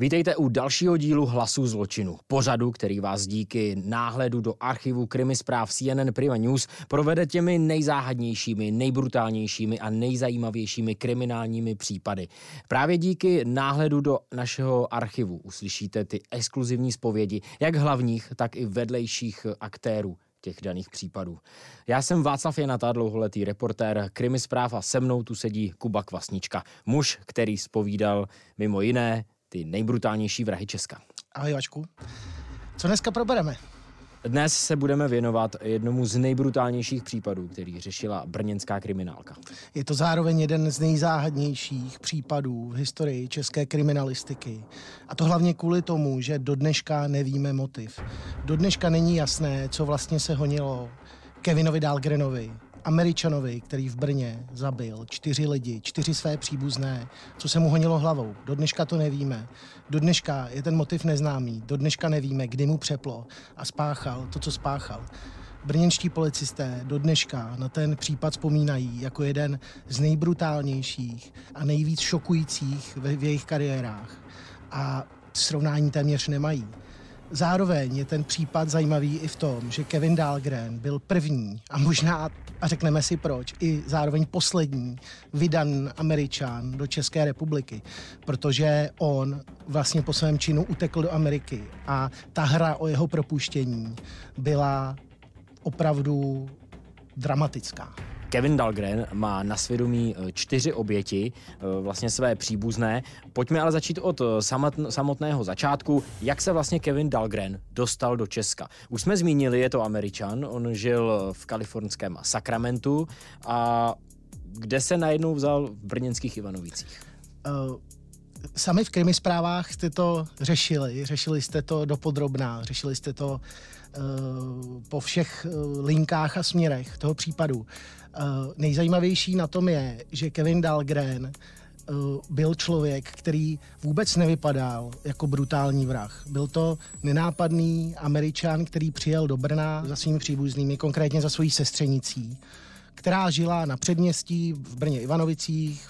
Vítejte u dalšího dílu Hlasů zločinu. Pořadu, který vás díky náhledu do archivu krimi zpráv CNN Prima News provede těmi nejzáhadnějšími, nejbrutálnějšími a nejzajímavějšími kriminálními případy. Právě díky náhledu do našeho archivu uslyšíte ty exkluzivní zpovědi jak hlavních, tak i vedlejších aktérů těch daných případů. Já jsem Václav Janata, dlouholetý reportér krimi zpráv a se mnou tu sedí Kuba Kvasnička, muž, který spovídal mimo jiné ty nejbrutálnější vrahy Česka. Ahoj Vačku. Co dneska probereme? Dnes se budeme věnovat jednomu z nejbrutálnějších případů, který řešila brněnská kriminálka. Je to zároveň jeden z nejzáhadnějších případů v historii české kriminalistiky. A to hlavně kvůli tomu, že do dneška nevíme motiv. Do dneška není jasné, co vlastně se honilo Kevinovi Dahlgrenovi, Američanovi, který v Brně zabil čtyři lidi, čtyři své příbuzné, co se mu honilo hlavou. Do dneška to nevíme. Do dneška je ten motiv neznámý. Do dneška nevíme, kdy mu přeplo a spáchal to, co spáchal. Brněnští policisté do dneška na ten případ vzpomínají jako jeden z nejbrutálnějších a nejvíc šokujících v, v jejich kariérách. A srovnání téměř nemají. Zároveň je ten případ zajímavý i v tom, že Kevin Dahlgren byl první a možná, a řekneme si proč, i zároveň poslední vydan Američan do České republiky, protože on vlastně po svém činu utekl do Ameriky a ta hra o jeho propuštění byla opravdu dramatická. Kevin Dahlgren má na svědomí eh, čtyři oběti, eh, vlastně své příbuzné. Pojďme ale začít od eh, samotného začátku. Jak se vlastně Kevin Dahlgren dostal do Česka? Už jsme zmínili, je to Američan, on žil v kalifornském Sacramentu a kde se najednou vzal v brněnských Ivanovicích? Uh sami v krimi zprávách jste to řešili, řešili jste to dopodrobná, řešili jste to uh, po všech uh, linkách a směrech toho případu. Uh, nejzajímavější na tom je, že Kevin Dahlgren uh, byl člověk, který vůbec nevypadal jako brutální vrah. Byl to nenápadný američan, který přijel do Brna za svými příbuznými, konkrétně za svojí sestřenicí, která žila na předměstí v Brně Ivanovicích,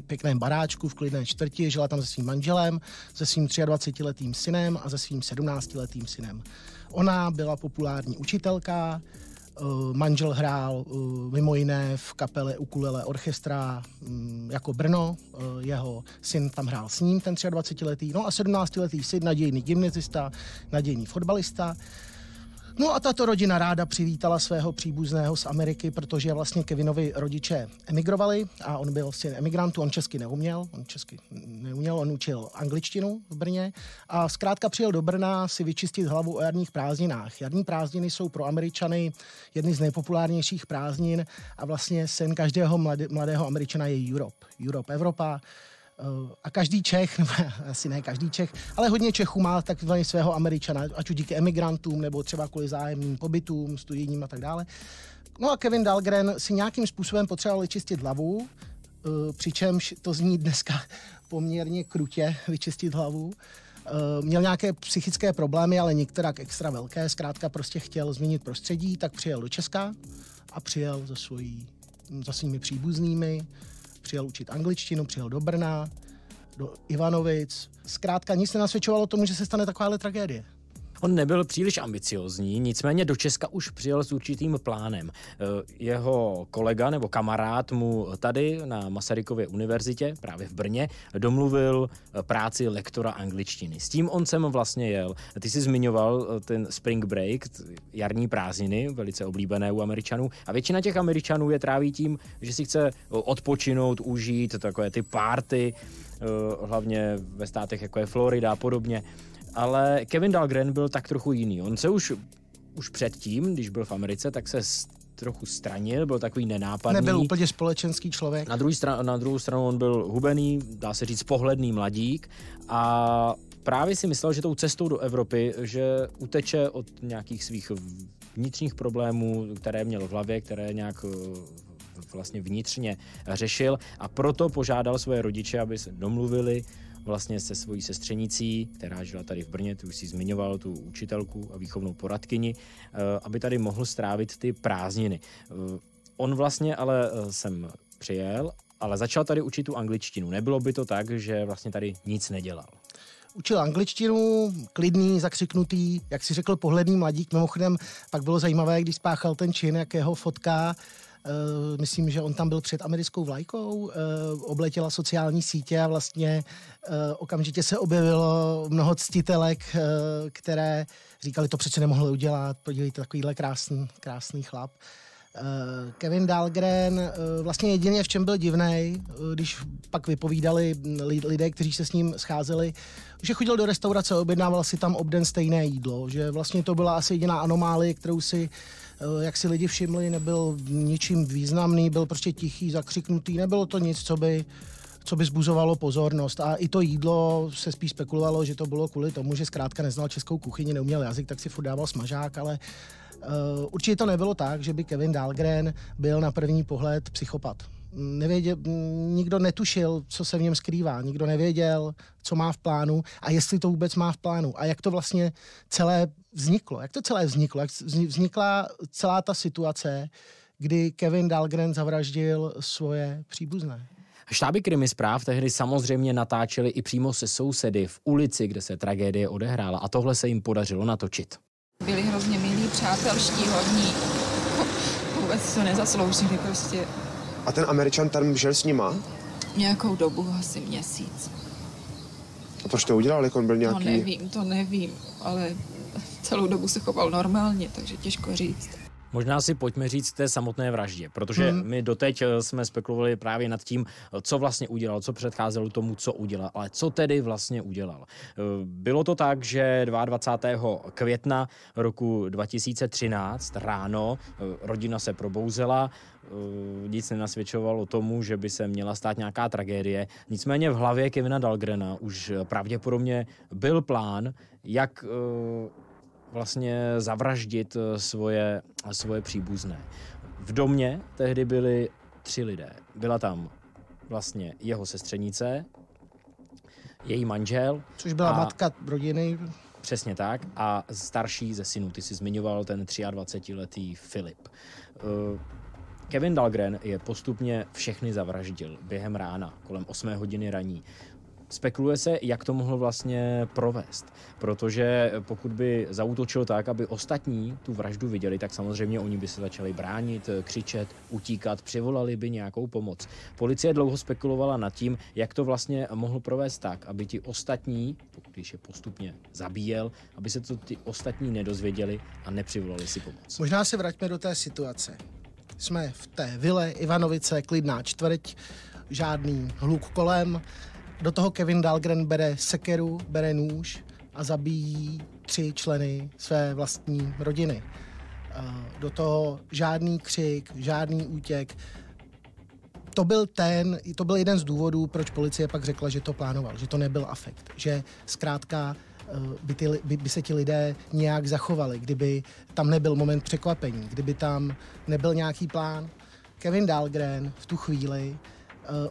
pěkném baráčku v klidné čtvrti, žila tam se svým manželem, se svým 23-letým synem a se svým 17-letým synem. Ona byla populární učitelka, eh, manžel hrál eh, mimo jiné v kapele ukulele orchestra mm, jako Brno, eh, jeho syn tam hrál s ním, ten 23-letý, no a 17-letý syn, nadějný gymnazista, nadějný fotbalista. No a tato rodina ráda přivítala svého příbuzného z Ameriky, protože vlastně Kevinovi rodiče emigrovali a on byl syn emigrantů, on česky neuměl, on česky neuměl, on učil angličtinu v Brně a zkrátka přijel do Brna si vyčistit hlavu o jarních prázdninách. Jarní prázdniny jsou pro Američany jedny z nejpopulárnějších prázdnin a vlastně sen každého mladého Američana je Europe. Europe, Evropa, a každý Čech, nebo asi ne každý Čech, ale hodně Čechů má takzvaný svého Američana, ať už díky emigrantům, nebo třeba kvůli zájemným pobytům, studijním a tak dále. No a Kevin Dahlgren si nějakým způsobem potřeboval čistit hlavu, eh, přičemž to zní dneska poměrně krutě vyčistit hlavu. Eh, měl nějaké psychické problémy, ale některá extra velké. Zkrátka prostě chtěl změnit prostředí, tak přijel do Česka a přijel za, svojí, za svými příbuznými, přijel učit angličtinu, přijel do Brna, do Ivanovic. Zkrátka nic nenasvědčovalo tomu, že se stane takováhle tragédie. On nebyl příliš ambiciozní, nicméně do Česka už přijel s určitým plánem. Eh, jeho kolega nebo kamarád mu tady na Masarykově univerzitě, právě v Brně, domluvil eh, práci lektora angličtiny. S tím on sem vlastně jel. Ty jsi zmiňoval eh, ten spring break, jarní prázdniny, velice oblíbené u Američanů. A většina těch Američanů je tráví tím, že si chce odpočinout, užít takové ty párty, hlavně ve státech jako je Florida a podobně ale Kevin Dahlgren byl tak trochu jiný. On se už, už předtím, když byl v Americe, tak se trochu stranil, byl takový nenápadný. Nebyl úplně společenský člověk. Na, druhý stran, na druhou stranu on byl hubený, dá se říct pohledný mladík a právě si myslel, že tou cestou do Evropy, že uteče od nějakých svých vnitřních problémů, které měl v hlavě, které nějak eh, vlastně vnitřně řešil a proto požádal svoje rodiče, aby se domluvili vlastně se svojí sestřenicí, která žila tady v Brně, tu už si zmiňoval, tu učitelku a výchovnou poradkyni, eh, aby tady mohl strávit ty prázdniny. Eh, on vlastně ale eh, sem přijel, ale začal tady učit tu angličtinu. Nebylo by to tak, že vlastně tady nic nedělal. Učil angličtinu, klidný, zakřiknutý, jak si řekl, pohledný mladík. Mimochodem, pak bylo zajímavé, když spáchal ten čin, jak jeho fotka myslím, že on tam byl před americkou vlajkou, uh, obletěla sociální sítě a vlastně uh, okamžitě se objevilo mnoho ctitelek, uh, které říkali, to přece nemohli udělat, podívejte, takovýhle krásný, krásný chlap. Uh, Kevin Dahlgren, uh, vlastně jedině v čem byl divný, uh, když pak vypovídali lidé, kteří se s ním scházeli, že chodil do restaurace, objednával si tam obden stejné jídlo, že vlastně to byla asi jediná anomálie, kterou si jak si lidi všimli, nebyl ničím významný, byl prostě tichý, zakřiknutý, nebylo to nic, co by co by zbuzovalo pozornost. A i to jídlo se spíš spekulovalo, že to bylo kvůli tomu, že zkrátka neznal českou kuchyni, neuměl jazyk, tak si furt dával smažák, ale uh, určitě to nebylo tak, že by Kevin Dahlgren byl na první pohled psychopat nevěděl, nikdo netušil, co se v něm skrývá, nikdo nevěděl, co má v plánu a jestli to vůbec má v plánu a jak to vlastně celé vzniklo, jak to celé vzniklo, jak vznikla celá ta situace, kdy Kevin Dahlgren zavraždil svoje příbuzné. Štáby krimi zpráv tehdy samozřejmě natáčeli i přímo se sousedy v ulici, kde se tragédie odehrála a tohle se jim podařilo natočit. Byli hrozně milí, přátelští, hodní. Vůbec to nezasloužili prostě. A ten Američan tam žil s nima? Nějakou dobu, asi měsíc. A proč to udělal, jak on byl nějaký... To nevím, to nevím, ale celou dobu se choval normálně, takže těžko říct. Možná si pojďme říct té samotné vraždě, protože hmm. my doteď eh, jsme spekulovali právě nad tím, co vlastně udělal, co předcházelo tomu, co udělal, ale co tedy vlastně udělal. Eh, bylo to tak, že 22. května roku 2013 ráno eh, rodina se probouzela, nic nenasvědčovalo tomu, že by se měla stát nějaká tragédie. Nicméně v hlavě Kevina Dalgrena už pravděpodobně byl plán, jak vlastně zavraždit eh, svoje, svoje příbuzné. V domě tehdy byli tři lidé. Byla tam vlastně jeho sestřenice, její manžel. Což byla a, matka rodiny. Přesně tak. A starší ze synů. Ty si zmiňoval ten 23-letý Filip. Uh, Kevin Dahlgren je postupně všechny zavraždil během rána, kolem 8 hodiny raní. Spekuluje se, jak to mohl vlastně provést, protože pokud by zautočil tak, aby ostatní tu vraždu viděli, tak samozřejmě oni by se začali bránit, křičet, utíkat, přivolali by nějakou pomoc. Policie dlouho spekulovala nad tím, jak to vlastně mohl provést tak, aby ti ostatní, pokud když je postupně zabíjel, aby se to ty ostatní nedozvěděli a nepřivolali si pomoc. Možná se vraťme do té situace. Jsme v té vile Ivanovice, klidná čtvrť, žádný hluk kolem, do toho Kevin Dahlgren bere sekeru, bere nůž a zabíjí tři členy své vlastní rodiny. Do toho žádný křik, žádný útěk. To byl ten, to byl jeden z důvodů, proč policie pak řekla, že to plánoval, že to nebyl afekt, že zkrátka eh, by, ty, by, by se ti lidé nějak zachovali, kdyby tam nebyl moment překvapení, kdyby tam nebyl nějaký plán. Kevin Dahlgren v tu chvíli Eh,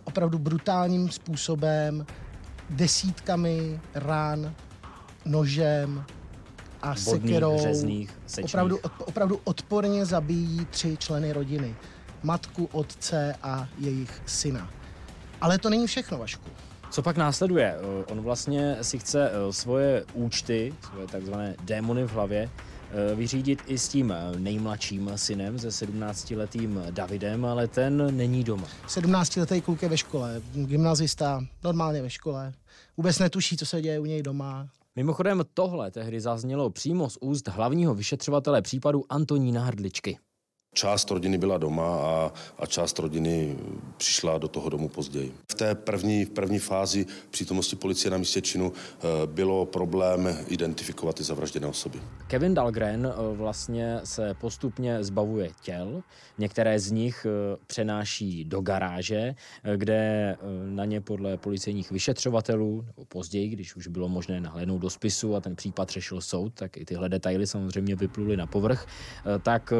opravdu brutálním způsobem, desítkami rán, nožem a Bodných, sekerou. řezných, opravdu, opravdu odporně zabíjí tři členy rodiny. Matku, otce a jejich syna. Ale to není všechno, Vašku. Co pak následuje? Eh, on vlastně si chce eh, svoje účty, svoje takzvané démony v hlavě, Eh, vyřídit i s tím eh, nejmladším synem, se 17-letým Davidem, ale ten není doma. 17-letý kluk je ve škole, gymnazista, normálně ve škole. Vůbec netuší, co se děje u něj doma. Mimochodem tohle tehdy zaznělo přímo z úst hlavního vyšetřovatele případu Antonína Hrdličky. Část rodiny byla doma a, a část rodiny přišla do toho domu později. V té první, v první fázi přítomnosti policie na místě činu eh, bylo problém identifikovat ty zavražděné osoby. Kevin Dahlgren eh, vlastně se postupně zbavuje těl. Některé z nich eh, přenáší do garáže, kde na ně podle policejních vyšetřovatelů, nebo později, když už bylo možné nahlédnout do spisu a ten případ řešil soud, tak i tyhle detaily samozřejmě vypluly na povrch, tak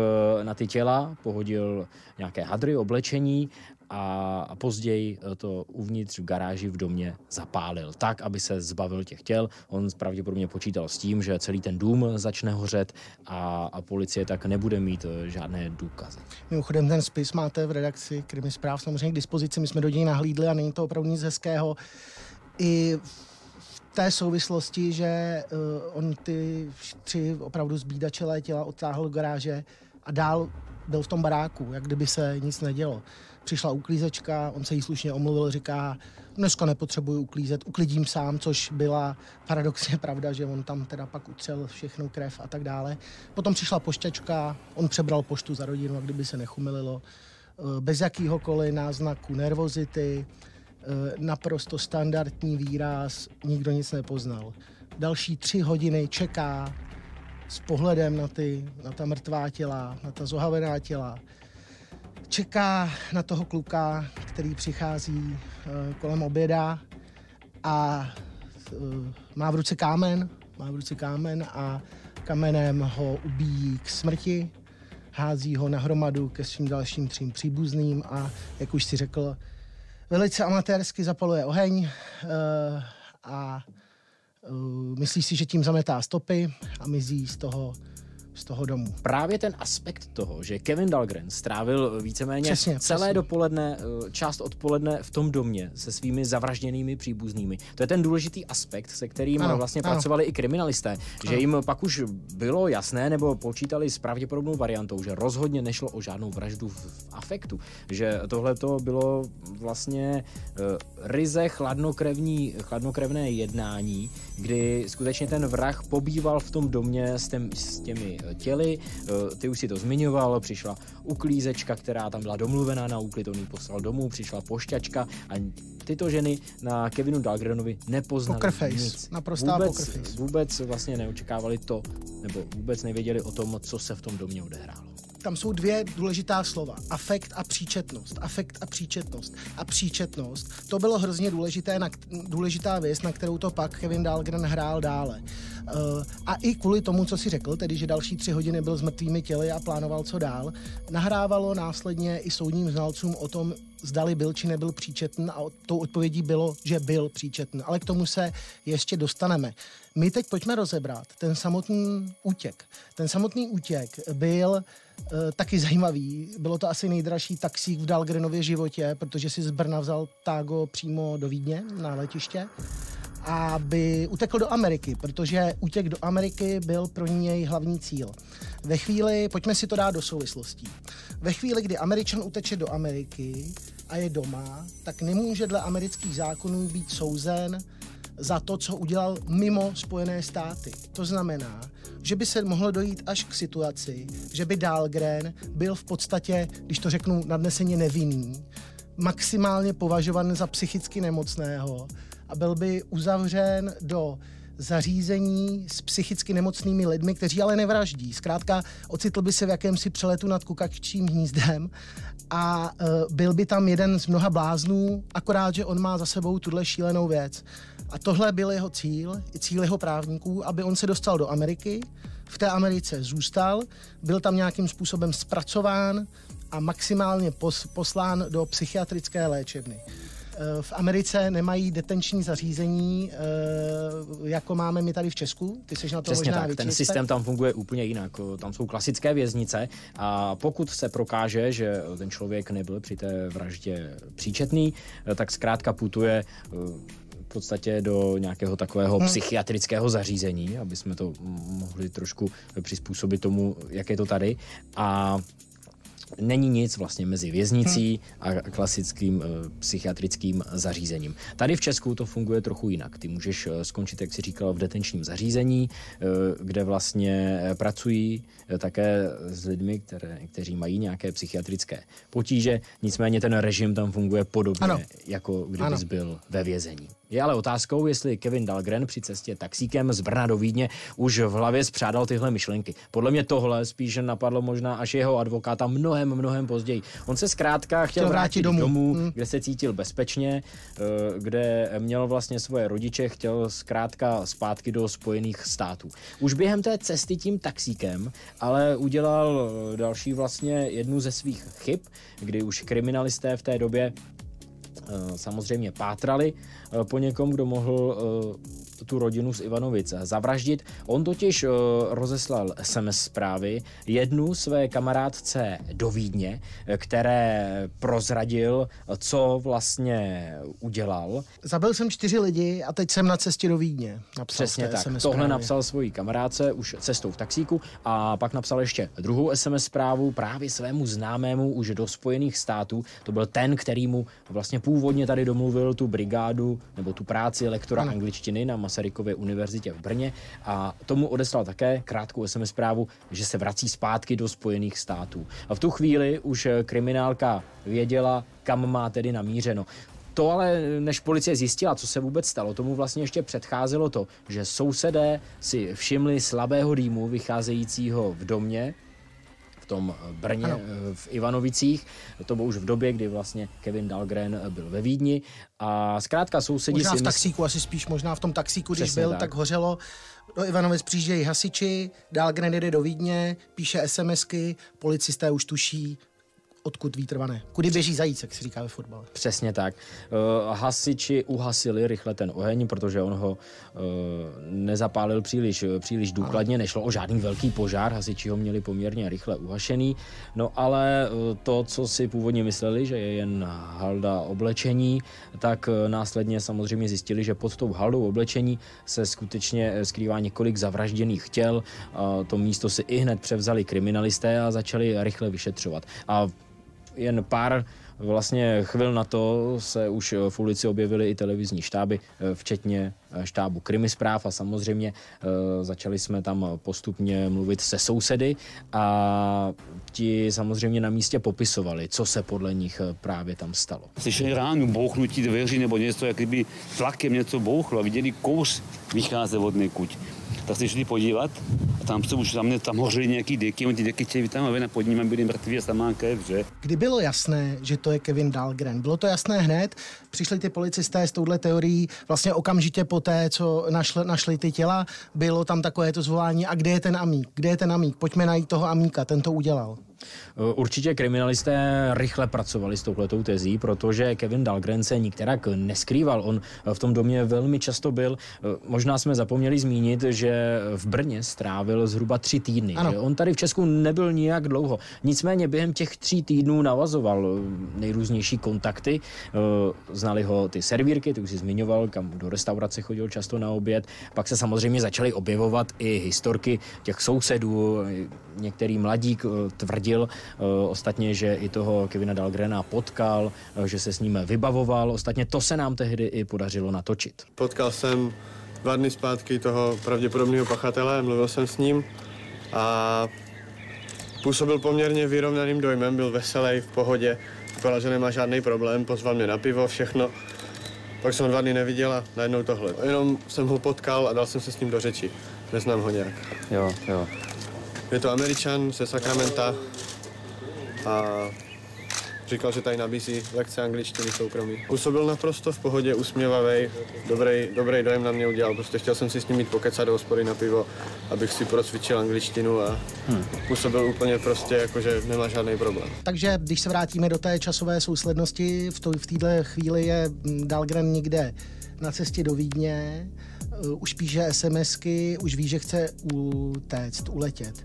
na ty těla těla, pohodil nějaké hadry, oblečení a, později to uvnitř v garáži v domě zapálil, tak, aby se zbavil těch těl. On pravděpodobně počítal s tím, že celý ten dům začne hořet a, a policie tak nebude mít eh, žádné důkazy. Mimochodem ten spis máte v redakci Krimi zpráv samozřejmě k dispozici, my jsme do něj nahlídli a není to opravdu nic hezkého. I v té souvislosti, že uh, on ty tři opravdu zbídačelé těla odtáhl do garáže a dál byl v tom baráku, jak kdyby se nic nedělo. Přišla uklízečka, on se jí slušně omluvil, říká, dneska nepotřebuji uklízet, uklidím sám, což byla paradoxně pravda, že on tam teda pak utřel všechnou krev a tak dále. Potom přišla pošťačka, on přebral poštu za rodinu, a kdyby se nechumililo, eh, bez jakýhokoliv náznaku nervozity, eh, naprosto standardní výraz, nikdo nic nepoznal. Další tři hodiny čeká s pohledem na, ty, na ta mrtvá těla, na ta zohavená těla, čeká na toho kluka, který přichází uh, kolem oběda a uh, má v ruce kámen, má v ruce kámen a kamenem ho ubíjí k smrti, hází ho na hromadu ke svým dalším třím příbuzným a, jak už si řekl, velice amatérsky zapaluje oheň uh, a myslí si, že tím zametá stopy a mizí z toho z toho domu. Právě ten aspekt toho, že Kevin Dahlgren strávil víceméně přesně, celé přesně. dopoledne, eh, část odpoledne v tom domě se svými zavražděnými příbuznými. To je ten důležitý aspekt, se kterým ano, vlastně ano. pracovali i kriminalisté, ano. že jim pak už bylo jasné nebo počítali s pravděpodobnou variantou, že rozhodně nešlo o žádnou vraždu v, v afektu, že tohle to bylo vlastně uh, ryze chladnokrevní, chladnokrevné jednání, kdy skutečně ten vrah pobýval v tom domě s, těm, s těmi těly. Eh, ty už si to zmiňoval, přišla uklízečka, která tam byla domluvená na úklid, on ji poslal domů, přišla pošťačka a tyto ženy na Kevinu Dahlgrenovi nepoznali Pokerface, nic. naprostá vůbec, vůbec vlastně neočekávali to, nebo vůbec nevěděli o tom, co se v tom domě odehrálo tam jsou dvě důležitá slova. Afekt a příčetnost. Afekt a příčetnost. A příčetnost, to bylo hrozně důležité, na, důležitá věc, na kterou to pak Kevin Dahlgren hrál dále. Uh, a i kvůli tomu, co si řekl, tedy že další tři hodiny byl s mrtvými těly a plánoval, co dál, nahrávalo následně i soudním znalcům o tom, zdali byl či nebyl příčetn a tou odpovědí bylo, že byl příčetn. Ale k tomu se ještě dostaneme. My teď pojďme rozebrat ten samotný útěk. Ten samotný útěk byl taky zajímavý. Bylo to asi nejdražší taxík v Dalgrenově životě, protože si z Brna vzal Tágo přímo do Vídně na letiště aby utekl do Ameriky, protože útěk do Ameriky byl pro něj hlavní cíl. Ve chvíli, pojďme si to dát do souvislostí. Ve chvíli, kdy Američan uteče do Ameriky a je doma, tak nemůže dle amerických zákonů být souzen za to, co udělal mimo Spojené státy. To znamená, že by se mohlo dojít až k situaci, že by Dahlgren byl v podstatě, když to řeknu nadneseně nevinný, maximálně považovaný za psychicky nemocného a byl by uzavřen do zařízení s psychicky nemocnými lidmi, kteří ale nevraždí. Zkrátka ocitl by se v jakémsi přeletu nad kukaččím hnízdem a uh, byl by tam jeden z mnoha bláznů, akorát, že on má za sebou tuhle šílenou věc. A tohle byl jeho cíl, i cíl jeho právníků, aby on se dostal do Ameriky, v té Americe zůstal, byl tam nějakým způsobem zpracován a maximálně pos, poslán do psychiatrické léčebny. Eh, v Americe nemají detenční zařízení, eh, jako máme my tady v Česku. Ty jsi na to Přesně tak, ten systém tam funguje úplně jinak. Tam jsou klasické věznice a pokud se prokáže, že ten člověk nebyl při té vraždě příčetný, eh, tak zkrátka putuje v podstatě do nějakého takového hmm. psychiatrického zařízení, aby jsme to mohli trošku přizpůsobit tomu, jak je to tady. A není nic vlastně mezi věznicí a klasickým uh, psychiatrickým zařízením. Tady v Česku to funguje trochu jinak. Ty můžeš uh, skončit, jak si říkal, v detenčním zařízení, uh, kde vlastně pracují také s lidmi, které, kteří mají nějaké psychiatrické potíže, nicméně ten režim tam funguje podobně, ano. jako kdybys ano. byl ve vězení. Je ale otázkou, jestli Kevin Dahlgren při cestě taxíkem z Brna do Vídně už v hlavě spřádal tyhle myšlenky. Podle mě tohle spíše napadlo možná až jeho advokáta mnohem, mnohem později. On se zkrátka chtěl, chtěl vrátit, vrátit domů, domů hmm. kde se cítil bezpečně, eh, kde měl vlastně svoje rodiče, chtěl zkrátka zpátky do Spojených států. Už během té cesty tím taxíkem, ale udělal eh, další vlastně jednu ze svých chyb, kdy už kriminalisté v té době samozřejmě pátrali eh, po někom, kdo mohl eh, tu rodinu z Ivanovic zavraždit. On totiž rozeslal SMS zprávy jednu své kamarádce do Vídně, které prozradil, co vlastně udělal. Zabil jsem čtyři lidi a teď jsem na cestě do Vídně. Napsal Přesně tak. SMS Tohle zprávě. napsal svojí kamarádce už cestou v taxíku a pak napsal ještě druhou SMS zprávu právě svému známému už do Spojených států. To byl ten, který mu vlastně původně tady domluvil tu brigádu nebo tu práci lektora ano. angličtiny na Masarykově univerzitě v Brně a tomu odeslal také krátkou SMS zprávu, že se vrací zpátky do Spojených států. A v tu chvíli už kriminálka věděla, kam má tedy namířeno. To ale, než policie zjistila, co se vůbec stalo, tomu vlastně ještě předcházelo to, že sousedé si všimli slabého dýmu vycházejícího v domě, tom Brně, ano. Eh, v Ivanovicích. To bylo už v době, kdy vlastně Kevin Dahlgren byl ve Vídni. A zkrátka sousedí možná si... v taxíku, asi spíš možná v tom taxíku, když byl, tak. tak hořelo. Do Ivanovic přijíždějí hasiči, Dahlgren jede do Vídně, píše SMSky, policisté už tuší, odkud vítr vane. Kudy běží zajíc, jak se říká ve fotbale. Přesně tak. Uh, hasiči uhasili rychle ten oheň, protože on ho uh, nezapálil příliš, příliš důkladně. Nešlo o žádný velký požár, hasiči ho měli poměrně rychle uhašený. No ale uh, to, co si původně mysleli, že je jen halda oblečení, tak následně samozřejmě zjistili, že pod tou haldou oblečení se skutečně skrývá několik zavražděných těl. To místo si i hned převzali kriminalisté a začali rychle vyšetřovat. A jen pár vlastně chvil na to se už v ulici objevily i televizní štáby, eh, včetně eh, štábu Krimi zpráv a samozřejmě eh, začali jsme tam postupně mluvit se sousedy a ti samozřejmě na místě popisovali, co se podle nich právě tam stalo. Slyšeli ránu bouchnutí dveří nebo něco, jak kdyby tlakem něco bouchlo a viděli kouř vycházet od někud tak se šli podívat a tam se už tam, tam hořily nějaký deky, oni ty deky chtěli vytáhnout a pod nimi byli mrtví a samá krev, že? Kdy bylo jasné, že to je Kevin Dahlgren? Bylo to jasné hned? Přišli ty policisté s touhle teorií vlastně okamžitě po té, co našli, našli ty těla, bylo tam takové to zvolání a kde je ten amík? Kde je ten amík? Pojďme najít toho amíka, ten to udělal. Eh, určitě kriminalisté rychle pracovali s touhletou tezí, protože Kevin Dahlgren se nikterak neskrýval. On v tom domě velmi často byl. Eh, možná jsme zapomněli zmínit, že v Brně strávil zhruba tři týdny. Že on tady v Česku nebyl nijak dlouho. Nicméně během těch tří týdnů navazoval eh, nejrůznější kontakty. Znali ho ty servírky, ty už si zmiňoval, kam do restaurace chodil často na oběd. Pak se samozřejmě začaly objevovat i historky těch sousedů. Některý mladík tvrdil, tvrdil eh, ostatně, že i toho Kevina Dalgrena potkal, eh, že se s ním vybavoval. Ostatně to se nám tehdy i podařilo natočit. Potkal jsem dva dny zpátky toho pravděpodobného pachatele, mluvil jsem s ním a působil poměrně vyrovnaným dojmem, byl veselý, v pohodě, vypadal, že nemá žádný problém, pozval mě na pivo, všechno. Pak jsem ho dva dny neviděl a najednou tohle. Jenom jsem ho potkal a dal jsem se s ním do řeči. Neznám ho nějak. Jo, jo. Je to Američan ze Sakramenta a říkal, že tady nabízí lekce angličtiny soukromí. Působil naprosto v pohodě, usměvavý, dobrý, dobrý dojem na mě udělal. Prostě chtěl jsem si s ním mít pokecat do hospody na pivo, abych si procvičil angličtinu a hmm. působil úplně prostě jako, že nemá žádný problém. Takže když se vrátíme do té časové souslednosti, v, to, v této chvíli je Dalgren někde na cestě do Vídně, už píše SMSky, už ví, že chce utéct, uletět.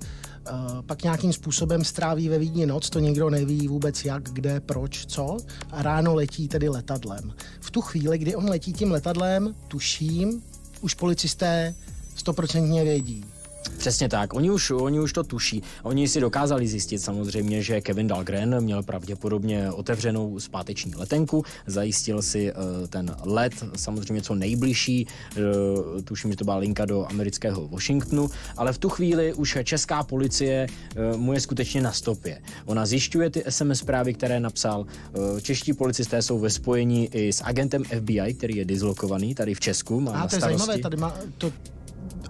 Uh, pak nějakým způsobem stráví ve Vídni noc, to nikdo neví vůbec jak, kde, proč, co. A ráno letí tedy letadlem. V tu chvíli, kdy on letí tím letadlem, tuším, už policisté stoprocentně vědí, Přesně tak, oni už, oni už to tuší. Oni si dokázali zjistit samozřejmě, že Kevin Dahlgren měl pravděpodobně otevřenou zpáteční letenku, zajistil si uh, ten let samozřejmě co nejbližší, uh, tuším, že to byla linka do amerického Washingtonu, ale v tu chvíli už česká policie uh, mu je skutečně na stopě. Ona zjišťuje ty SMS zprávy, které napsal. Uh, čeští policisté jsou ve spojení i s agentem FBI, který je dislokovaný tady v Česku. Má A to je zajímavé, tady má, to,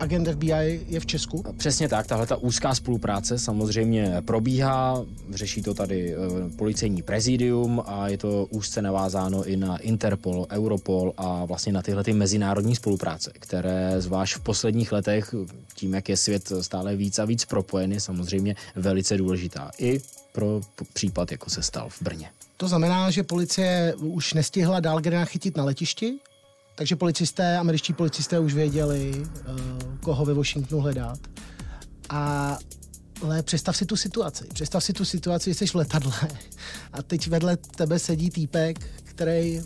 agent FBI je v Česku? Přesně tak, tahle ta úzká spolupráce samozřejmě probíhá, řeší to tady e, policejní prezidium a je to úzce navázáno i na Interpol, Europol a vlastně na tyhle ty mezinárodní spolupráce, které zvlášť v posledních letech, tím, jak je svět stále víc a víc propojen, je samozřejmě velice důležitá. I pro případ, jako se stal v Brně. To znamená, že policie už nestihla Dahlgrena chytit na letišti? Takže policisté, američtí policisté už věděli, uh, koho ve Washingtonu hledat. A ale představ si tu situaci. Představ si tu situaci, jsi v letadle a teď vedle tebe sedí týpek, který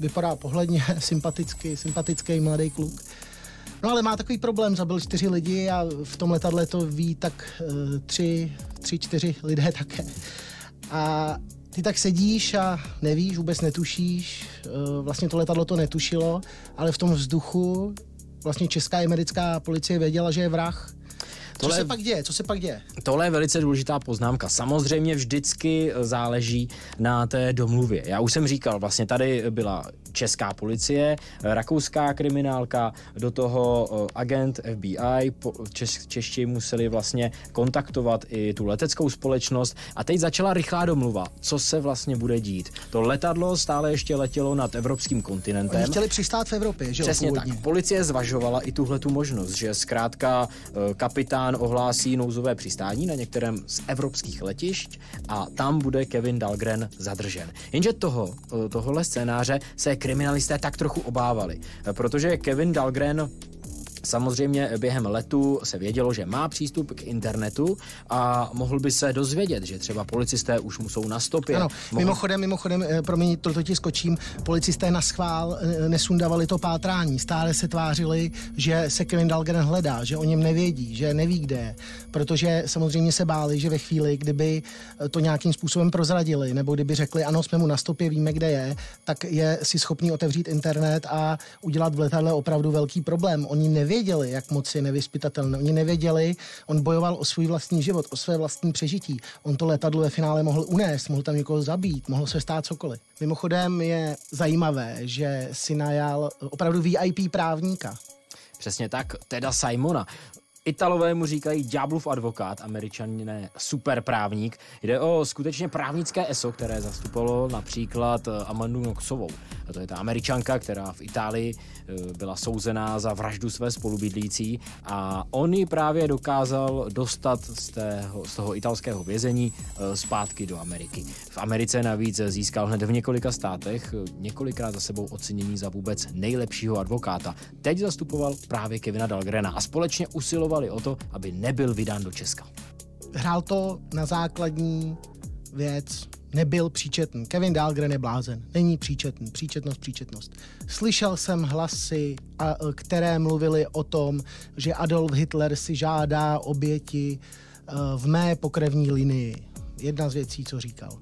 vypadá pohledně sympaticky, sympatický mladý kluk. No ale má takový problém, zabil čtyři lidi a v tom letadle to ví tak uh, tři, tři, čtyři lidé také. A ty tak sedíš a nevíš, vůbec netušíš, uh, vlastně to letadlo to netušilo, ale v tom vzduchu vlastně česká a americká policie věděla, že je vrah, Tohle, Co se pak děje? Co se pak děje? Tohle je velice důležitá poznámka. Samozřejmě vždycky záleží na té domluvě. Já už jsem říkal, vlastně tady byla česká policie, rakouská kriminálka, do toho agent FBI, češ, čeští museli vlastně kontaktovat i tu leteckou společnost a teď začala rychlá domluva, co se vlastně bude dít. To letadlo stále ještě letělo nad evropským kontinentem. Oni chtěli přistát v Evropě, že Přesně tak. Policie zvažovala i tuhle tu možnost, že zkrátka e, kapitán ohlásí nouzové přistání na některém z evropských letišť a tam bude Kevin Dahlgren zadržen. Jenže toho, e, tohohle scénáře se kriminalisté tak trochu obávali, protože Kevin Dahlgren Samozřejmě během letu se vědělo, že má přístup k internetu a mohl by se dozvědět, že třeba policisté už jsou na stopě. Ano, mohl... mimochodem, mimochodem, eh, promiň, to ti skočím, policisté na schvál eh, nesundavali to pátrání, stále se tvářili, že se Kevin Dahlgren hledá, že o něm nevědí, že neví, kde je, protože samozřejmě se báli, že ve chvíli, kdyby eh, to nějakým způsobem prozradili, nebo kdyby řekli, ano, jsme mu na stopě, víme, kde je, tak je si schopný otevřít internet a udělat v letadle opravdu velký problém. Oni nevědí, nevěděli, jak moc je nevyspytatelný. Oni nevěděli, on bojoval o svůj vlastní život, o své vlastní přežití. On to letadlo ve finále mohl unést, mohl tam někoho zabít, mohlo se stát cokoliv. Mimochodem je zajímavé, že si najal opravdu VIP právníka. Přesně tak, teda Simona. Italové mu říkají ďáblův advokát, američané super právník. Jde o skutečně právnické ESO, které zastupovalo například eh, Amandu Noxovou. To je ta američanka, která v Itálii eh, byla souzená za vraždu své spolubydlící a on ji právě dokázal dostat z, tého, z toho italského vězení eh, zpátky do Ameriky. V Americe navíc získal hned v několika státech několikrát za sebou ocenění za vůbec nejlepšího advokáta. Teď zastupoval právě Kevina Dalgrena a společně usiloval bojovali o to, aby nebyl vydán do Česka. Hrál to na základní věc, nebyl příčetný. Kevin Dahlgren je blázen, není příčetný, příčetnost, příčetnost. Slyšel jsem hlasy, které mluvily o tom, že Adolf Hitler si žádá oběti e, v mé pokrevní linii. Jedna z věcí, co říkal.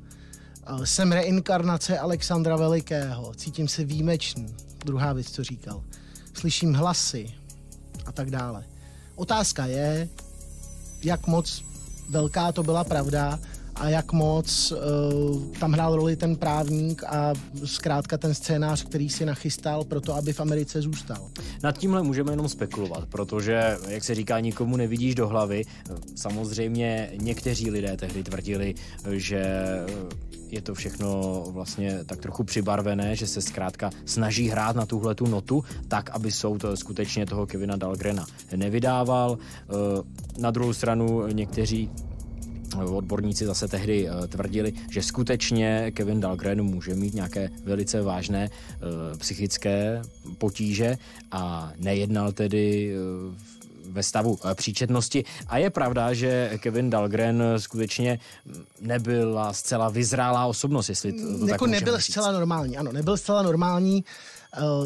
E, jsem reinkarnace Alexandra Velikého, cítím se výjimečný. Druhá věc, co říkal. Slyším hlasy a tak dále. Otázka je, jak moc velká to byla pravda a jak moc uh, tam hrál roli ten právník a zkrátka ten scénář, který si nachystal pro to, aby v Americe zůstal. Nad tímhle můžeme jenom spekulovat, protože, jak se říká, nikomu nevidíš do hlavy. Samozřejmě někteří lidé tehdy tvrdili, že je to všechno vlastně tak trochu přibarvené, že se zkrátka snaží hrát na tuhle tu notu tak, aby soud skutečně toho Kevina Dalgrena nevydával. Eh, na druhou stranu někteří odborníci zase tehdy eh, tvrdili, že skutečně Kevin Dahlgren může mít nějaké velice vážné uh, psychické potíže a nejednal tedy uh, ve stavu příčetnosti. A je pravda, že Kevin Dahlgren skutečně nebyla zcela vyzrálá osobnost, jestli to, to Jako nebyl říct. zcela normální, ano, nebyl zcela normální.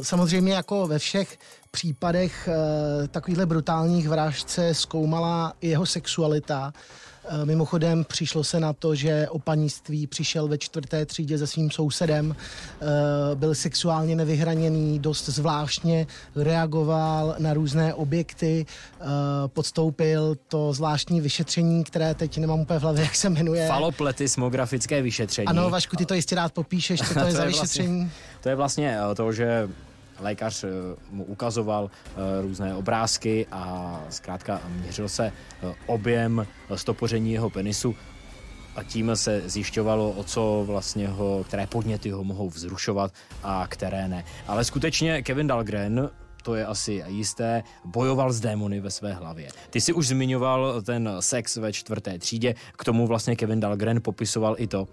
Samozřejmě jako ve všech případech takovýchhle brutálních vražd se zkoumala jeho sexualita. Eh, mimochodem přišlo se na to, že o panictví přišel ve čtvrté třídě se svým sousedem, eh, byl sexuálně nevyhraněný, dost zvláštně reagoval na různé objekty, eh, podstoupil to zvláštní vyšetření, které teď nemám úplně v hlavě, jak se jmenuje. Falopletismografické vyšetření. Ano, Vašku, ty to jistě rád popíšeš, co to, to je za vlastně- vyšetření. Vlastně, to je vlastně to, že lékař eh, mu ukazoval eh, různé obrázky a zkrátka měřil se eh, objem stopoření jeho penisu a tím se zjišťovalo, o co vlastně ho, které podněty ho mohou vzrušovat a které ne. Ale skutečně Kevin Dahlgren to je asi jisté, bojoval s démony ve své hlavě. Ty si už zmiňoval ten sex ve čtvrté třídě, k tomu vlastně Kevin Dahlgren popisoval i to,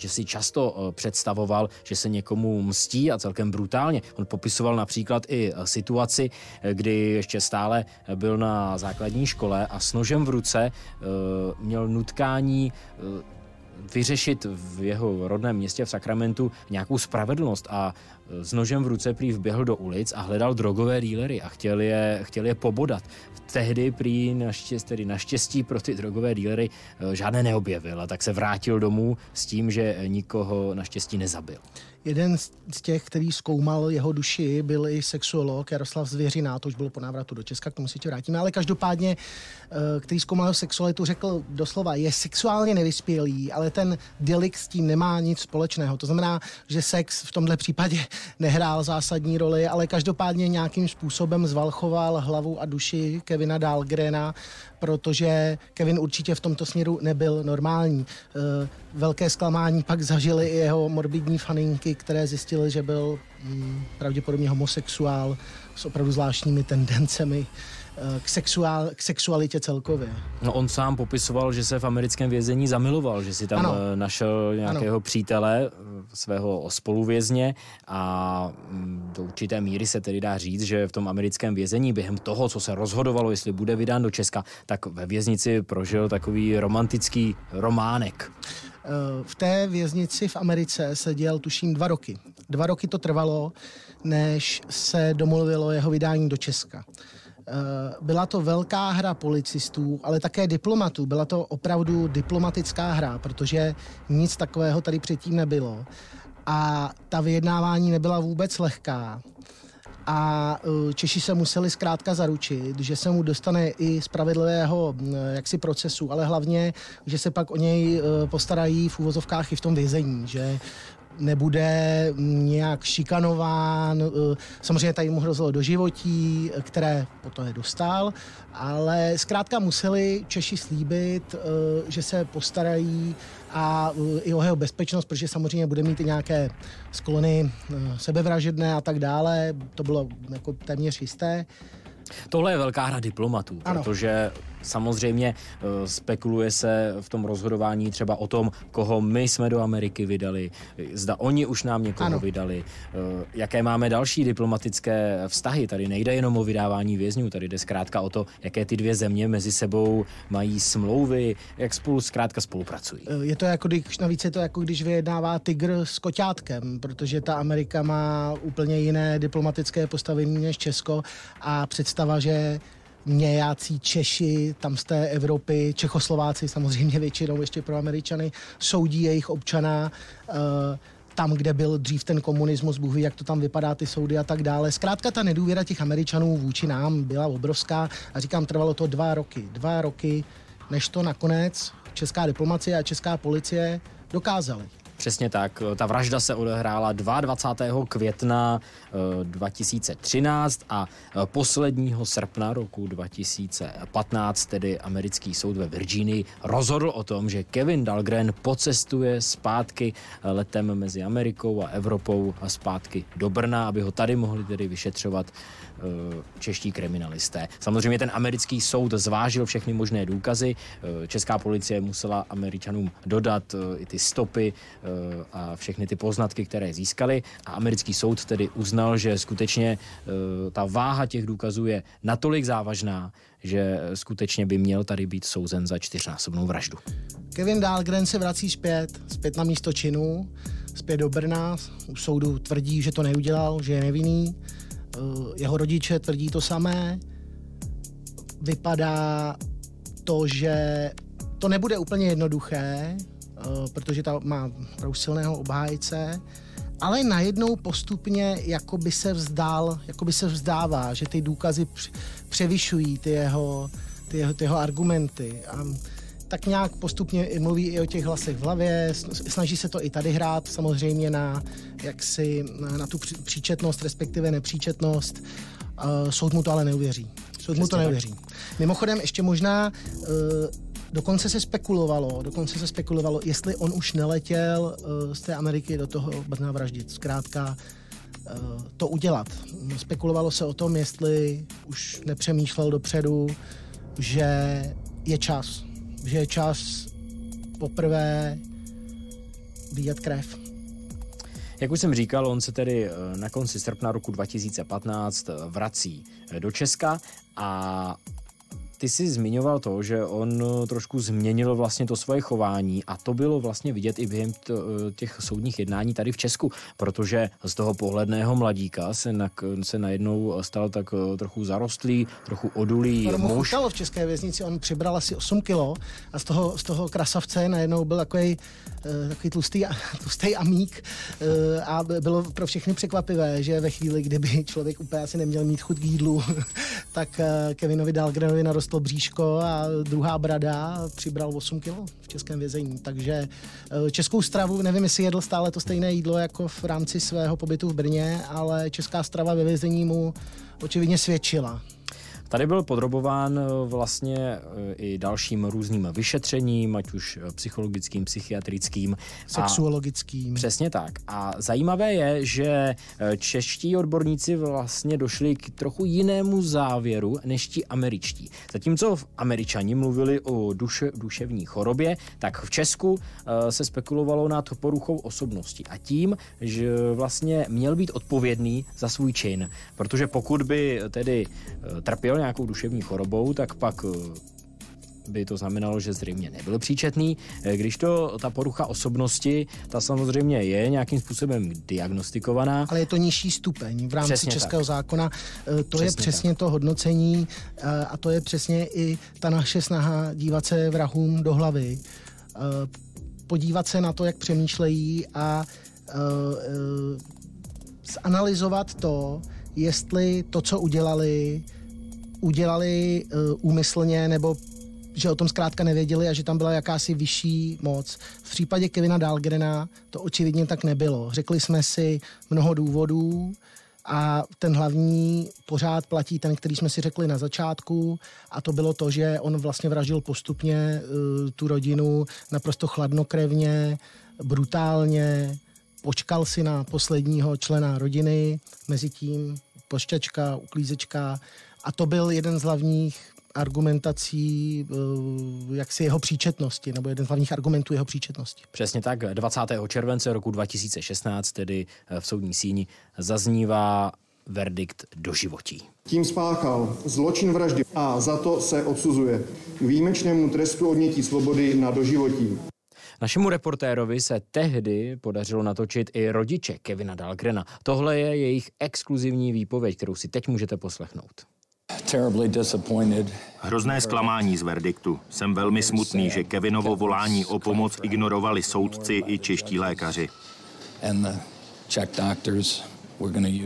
že si často eh, představoval, že se někomu mstí a celkem brutálně. On popisoval například i eh, situaci, eh, kdy ještě stále byl na základní škole a s nožem v ruce měl nutkání vyřešit v jeho rodném městě v Sakramentu nějakou spravedlnost a s nožem v ruce prý vběhl do ulic a hledal drogové dílery a chtěl je, chtěl je pobodat. Tehdy prý naštěstí, tedy naštěstí pro ty drogové dílery žádné neobjevil a tak se vrátil domů s tím, že nikoho naštěstí nezabil. Jeden z těch, který zkoumal jeho duši, byl i sexuolog Jaroslav Zvěřiná, to už bylo po návratu do Česka, k tomu si tě vrátíme, ale každopádně, eh, který zkoumal jeho sexualitu, řekl doslova, je sexuálně nevyspělý, ale ten delikt s tím nemá nic společného. To znamená, že sex v tomhle případě nehrál zásadní roli, ale každopádně nějakým způsobem zvalchoval hlavu a duši Kevina Dahlgrena, protože Kevin určitě v tomto směru nebyl normální. Eh, velké zklamání pak zažili i jeho morbidní faninky, které zjistili, že byl mm, pravděpodobně homosexuál s opravdu zvláštními tendencemi k, sexuál, k sexualitě celkově. No on sám popisoval, že se v americkém vězení zamiloval, že si tam ano. Eh, našel nějakého ano. přítele, eh, svého spoluvězně a mm, do určité míry se tedy dá říct, že v tom americkém vězení během toho, co se rozhodovalo, jestli bude vydán do Česka, tak ve věznici prožil takový romantický románek. Eh, v té věznici v Americe seděl tuším dva roky. Dva roky to trvalo, než se domluvilo jeho vydání do Česka. Eh, byla to velká hra policistů, ale také diplomatů. Byla to opravdu diplomatická hra, protože nic takového tady předtím nebylo. A ta vyjednávání nebyla vůbec lehká. A eh, Češi se museli zkrátka zaručit, že se mu dostane i spravedlivého jaksi procesu, ale hlavně, že se pak o něj eh, postarají v úvozovkách i v tom vězení, že nebude nějak šikanován. Eh, samozřejmě tady mu hrozilo do životí, které potom je dostal, ale zkrátka museli Češi slíbit, eh, že se postarají a eh, i o jeho bezpečnost, protože samozřejmě bude mít i nějaké sklony sebevražedné a tak dále. To bylo jako téměř jisté. Tohle je velká hra diplomatů, ano. protože samozřejmě uh, spekuluje se v tom rozhodování třeba o tom, koho my jsme do Ameriky vydali, zda oni už nám někoho ano. vydali, uh, jaké máme další diplomatické vztahy. Tady nejde jenom o vydávání vězňů, tady jde zkrátka o to, jaké ty dvě země mezi sebou mají smlouvy, jak spolu zkrátka spolupracují. Eh, je to jako když, navíc je to jako když vyjednává tygr s koťátkem, protože ta Amerika má úplně jiné diplomatické postavení než Česko a představa, že nějací Češi tam z té Evropy, Čechoslováci samozřejmě většinou ještě pro Američany, soudí jejich občana uh, tam, kde byl dřív ten komunismus, Bůh ví, jak to tam vypadá, ty soudy a tak dále. Zkrátka ta nedůvěra těch Američanů vůči nám byla obrovská a říkám, trvalo to dva roky. Dva roky, než to nakonec česká diplomacie a česká policie dokázali. Přesně tak. Ta vražda se odehrála 22. května 2013 eh, a eh, posledního srpna roku 2015 tedy americký soud ve Virginii rozhodl o tom, že Kevin Dahlgren pocestuje zpátky eh, letem mezi Amerikou a Evropou a zpátky do Brna, aby ho tady mohli tedy vyšetřovat čeští kriminalisté. Samozřejmě ten americký soud zvážil všechny možné důkazy. Česká policie musela Američanům dodat i ty stopy a všechny ty poznatky, které získali. A americký soud tedy uznal, že skutečně eh, ta váha těch důkazů je natolik závažná, že skutečně by měl tady být souzen za čtyřnásobnou vraždu. Kevin Dahlgren se vrací zpět, zpět na místo činu, zpět do Brna. U soudu tvrdí, že to neudělal, že je nevinný. Eh, jeho rodiče tvrdí to samé. Vypadá to, že to nebude úplně jednoduché, Eh, protože ta má opravdu silného obhájce, ale najednou postupně jako by se vzdál, jako by se vzdává, že ty důkazy převyšují ty jeho, ty jeho, ty jeho argumenty. A tak nějak postupně mluví i o těch hlasech v hlavě, snaží se to i tady hrát, samozřejmě na, jaksi, na, na tu příčetnost, respektive nepříčetnost. Uh, soud mu to ale neuvěří. Soud Přesně mu to neuvěří. Mimochodem, ještě možná uh, Dokonce se spekulovalo, dokonce se spekulovalo, jestli on už neletěl uh, z té Ameriky do toho Brna vraždit. Zkrátka uh, to udělat. Spekulovalo se o tom, jestli už nepřemýšlel dopředu, že je čas. Že je čas poprvé vidět krev. Jak už jsem říkal, on se tedy eh, na konci srpna roku 2015 eh, vrací eh, do Česka a ty jsi zmiňoval to, že on trošku změnil vlastně to svoje chování a to bylo vlastně vidět i během těch soudních jednání tady v Česku, protože z toho pohledného mladíka se, na, se najednou stal tak trochu zarostlý, trochu odulý ono muž. v české věznici, on přibral asi 8 kilo a z toho, z toho krasavce najednou byl takový Eh, takový tlustý, tlustý amík eh, a bylo pro všechny překvapivé, že ve chvíli, kdyby člověk úplně asi neměl mít chuť k jídlu, tak eh, Kevinovi Dahlgrenovi narostlo bříško a druhá brada přibral 8 kg v českém vězení. Takže českou stravu, nevím, jestli jedl stále to stejné jídlo jako v rámci svého pobytu v Brně, ale česká strava ve vězení mu očividně svědčila. Tady byl podrobován eh, vlastně eh, i dalším různým vyšetřením, ať už eh, psychologickým, psychiatrickým. Sexuologickým. A, přesně tak. A zajímavé je, že čeští odborníci vlastně došli k trochu jinému závěru než ti američtí. Zatímco v američani mluvili o duše, duševní chorobě, tak v Česku se spekulovalo nad poruchou osobnosti a tím, že vlastně měl být odpovědný za svůj čin. Protože pokud by tedy trpěl nějakou duševní chorobou, tak pak eh, by to znamenalo, že zřejmě nebyl příčetný. Eh, když to ta porucha osobnosti, ta samozřejmě je nějakým způsobem diagnostikovaná. Ale je to nižší stupeň v rámci přesně českého tak. zákona. Eh, to přesně je přesně tak. to hodnocení a to je přesně i ta naše snaha dívat se vrahům do hlavy. Podívat se na to, jak přemýšlejí a zanalizovat to, jestli to, co udělali, udělali uh, úmyslně nebo že o tom zkrátka nevěděli a že tam byla jakási vyšší moc. V případě Kevina Dahlgrena to očividně tak nebylo. Řekli jsme si mnoho důvodů a ten hlavní pořád platí ten, který jsme si řekli na začátku a to bylo to, že on vlastně vraždil postupně uh, tu rodinu naprosto chladnokrevně, brutálně, počkal si na posledního člena rodiny, mezi tím pošťačka, uklízečka a to byl jeden z hlavních argumentací eh, jaksi jeho příčetnosti, nebo jeden z hlavních argumentů jeho příčetnosti. Přesně tak. 20. července roku 2016, tedy eh, v soudní síni, zaznívá verdikt do životí. Tím spáchal zločin vraždy a za to se odsuzuje k výjimečnému trestu odnětí svobody na doživotí. Našemu reportérovi se tehdy podařilo natočit i rodiče Kevina Dahlgrena. Tohle je jejich exkluzivní výpověď, kterou si teď můžete poslechnout. Hrozné zklamání z verdiktu. Jsem velmi smutný, že Kevinovo volání o pomoc ignorovali soudci i čeští lékaři.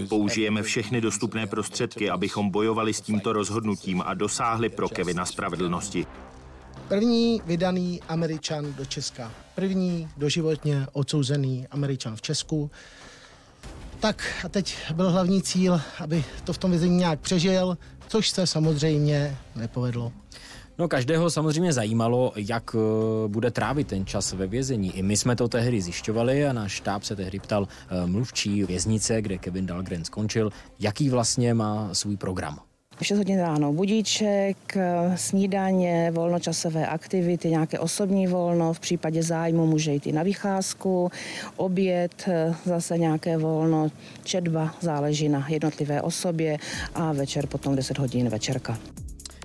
Použijeme všechny dostupné prostředky, abychom bojovali s tímto rozhodnutím a dosáhli pro Kevina spravedlnosti. První vydaný Američan do Česka. První doživotně odsouzený Američan v Česku. Tak a teď byl hlavní cíl, aby to v tom vězení nějak přežil, což se samozřejmě nepovedlo. No každého samozřejmě zajímalo, jak eh, bude trávit ten čas ve vězení. I my jsme to tehdy zjišťovali a náš štáb se tehdy ptal eh, mluvčí věznice, kde Kevin Dahlgren skončil, jaký vlastně má svůj program. 6 hodin ráno budíček, snídaně, volnočasové aktivity, nějaké osobní volno, v případě zájmu může jít i na vycházku, oběd, zase nějaké volno, četba, záleží na jednotlivé osobě a večer potom 10 hodin večerka.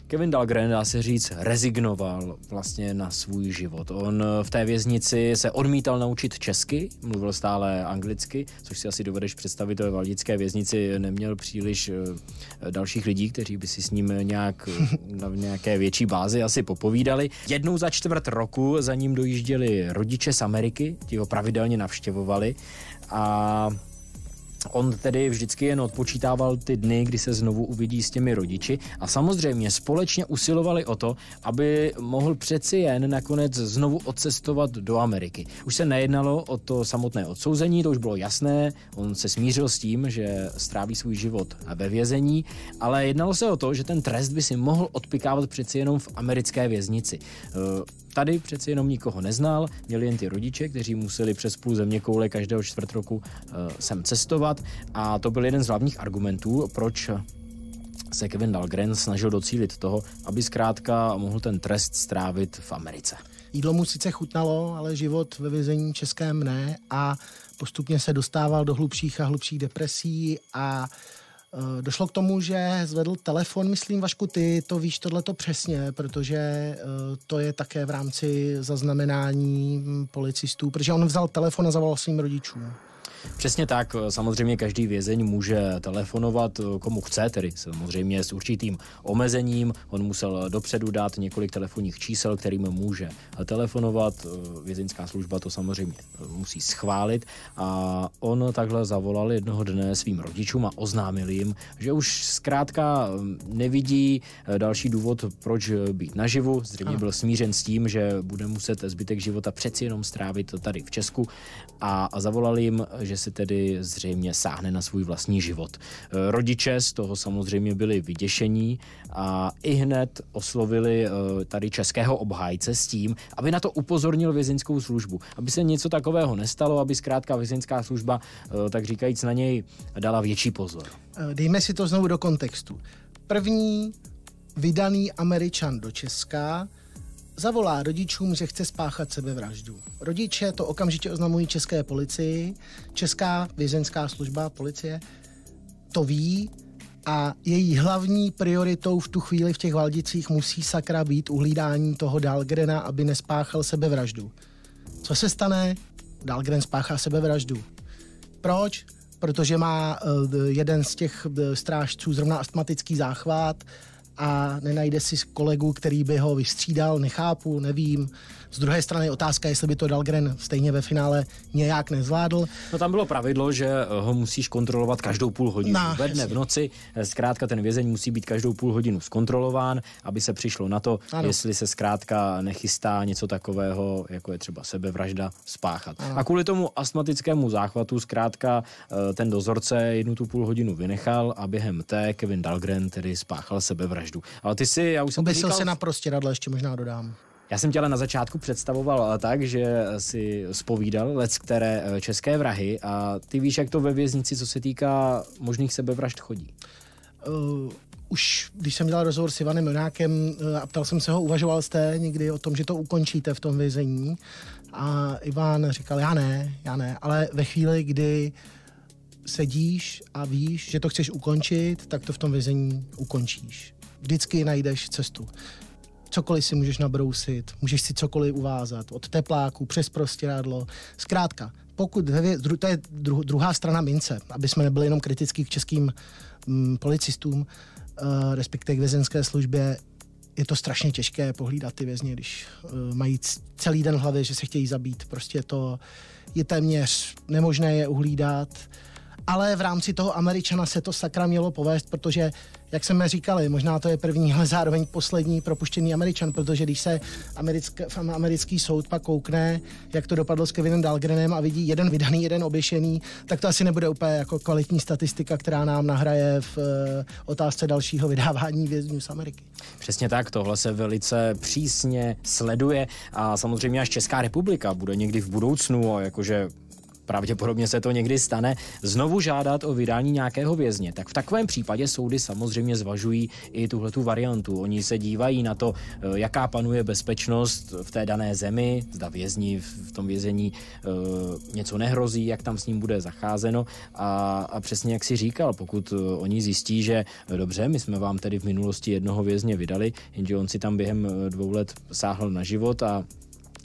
Kevin Dahlgren, dá se říct, rezignoval vlastně na svůj život. On v té věznici se odmítal naučit česky, mluvil stále anglicky, což si asi dovedeš představit, ve valdické věznici neměl příliš eh, dalších lidí, kteří by si s ním nějak na nějaké větší bázi asi popovídali. Jednou za čtvrt roku za ním dojížděli rodiče z Ameriky, ti ho pravidelně navštěvovali a On tedy vždycky jen odpočítával ty dny, kdy se znovu uvidí s těmi rodiči a samozřejmě společně usilovali o to, aby mohl přeci jen nakonec znovu odcestovat do Ameriky. Už se nejednalo o to samotné odsouzení, to už bylo jasné, on se smířil s tím, že stráví svůj život ve vězení, ale jednalo se o to, že ten trest by si mohl odpikávat přeci jenom v americké věznici. Tady přeci jenom nikoho neznal, měli jen ty rodiče, kteří museli přes půl země koule každého čtvrt roku uh, sem cestovat a to byl jeden z hlavních argumentů, proč se Kevin Dahlgren snažil docílit toho, aby zkrátka mohl ten trest strávit v Americe. Jídlo mu sice chutnalo, ale život ve vězení českém ne a postupně se dostával do hlubších a hlubších depresí a Došlo k tomu, že zvedl telefon, myslím, Vašku, ty to víš tohleto přesně, protože e, to je také v rámci zaznamenání policistů, protože on vzal telefon a zavolal svým rodičům. Přesně tak, samozřejmě každý vězeň může telefonovat komu chce, tedy samozřejmě s určitým omezením. On musel dopředu dát několik telefonních čísel, kterým může telefonovat. Vězeňská služba to samozřejmě musí schválit a on takhle zavolal jednoho dne svým rodičům a oznámil jim, že už zkrátka nevidí další důvod, proč být naživu. Zřejmě byl smířen s tím, že bude muset zbytek života přeci jenom strávit tady v Česku a, zavolal jim, že se tedy zřejmě sáhne na svůj vlastní život. E, rodiče z toho samozřejmě byli vyděšení a i hned oslovili e, tady českého obhájce s tím, aby na to upozornil vězeňskou službu, aby se něco takového nestalo, aby zkrátka vězeňská služba, e, tak říkajíc, na něj dala větší pozor. Dejme si to znovu do kontextu. První vydaný Američan do Česka zavolá rodičům, že chce spáchat sebevraždu. Rodiče to okamžitě oznamují české policii, česká vězenská služba, policie to ví a její hlavní prioritou v tu chvíli v těch Valdicích musí sakra být uhlídání toho Dalgrena, aby nespáchal sebevraždu. Co se stane? Dalgren spáchá sebevraždu. Proč? Protože má uh, jeden z těch uh, strážců zrovna astmatický záchvat, a nenajde si kolegu, který by ho vystřídal, nechápu, nevím. Z druhé strany otázka, jestli by to Dalgren stejně ve finále nějak nezvládl. No tam bylo pravidlo, že eh, ho musíš kontrolovat každou půl hodinu. No, Ve dne v noci, eh, zkrátka ten vězeň musí být každou půl hodinu zkontrolován, aby se přišlo na to, ano. jestli se zkrátka nechystá něco takového, jako je třeba sebevražda, spáchat. Ano. A kvůli tomu astmatickému záchvatu zkrátka eh, ten dozorce jednu tu půl hodinu vynechal a během té Kevin Dalgren tedy spáchal sebevraždu. Ale ty si, já už jsem Obesil se na prostěradle, ještě možná dodám. Já jsem tě ale na začátku představoval tak, že si spovídal lec které eh, české vrahy a ty víš, jak to ve věznici, co se týká možných sebevražd chodí. Uh, už když jsem dělal rozhovor s Ivanem Jonákem a ptal jsem se ho, uvažoval jste někdy o tom, že to ukončíte v tom vězení? A Ivan říkal, já ne, já ne, ale ve chvíli, kdy sedíš a víš, že to chceš ukončit, tak to v tom vězení ukončíš. Vždycky najdeš cestu cokoliv si můžeš nabrousit, můžeš si cokoliv uvázat, od tepláku přes prostěradlo. Zkrátka, pokud to je dru, druhá strana mince, aby jsme nebyli jenom kritický k českým mm, policistům, uh, respektive k vězenské službě, je to strašně těžké pohlídat ty vězně, když uh, mají celý den v hlavě, že se chtějí zabít. Prostě to je téměř nemožné je uhlídat. Ale v rámci toho Američana se to sakra mělo povést, protože jak jsme říkali, možná to je první, ale zároveň poslední propuštěný Američan, protože když se americký, americký soud pak koukne, jak to dopadlo s Kevinem Dahlgrenem a vidí jeden vydaný, jeden oběšený, tak to asi nebude úplně jako kvalitní statistika, která nám nahraje v uh, otázce dalšího vydávání vězňů z Ameriky. Přesně tak, tohle se velice přísně sleduje a samozřejmě až Česká republika bude někdy v budoucnu, jakože pravděpodobně se to někdy stane, znovu žádat o vydání nějakého vězně, tak v takovém případě soudy samozřejmě zvažují i tuhle tu variantu. Oni se dívají na to, eh, jaká panuje bezpečnost v té dané zemi, zda vězni v tom vězení eh, něco nehrozí, jak tam s ním bude zacházeno. A, a přesně jak si říkal, pokud eh, oni zjistí, že dobře, my jsme vám tedy v minulosti jednoho vězně vydali, jenže on si tam během dvou let sáhl na život a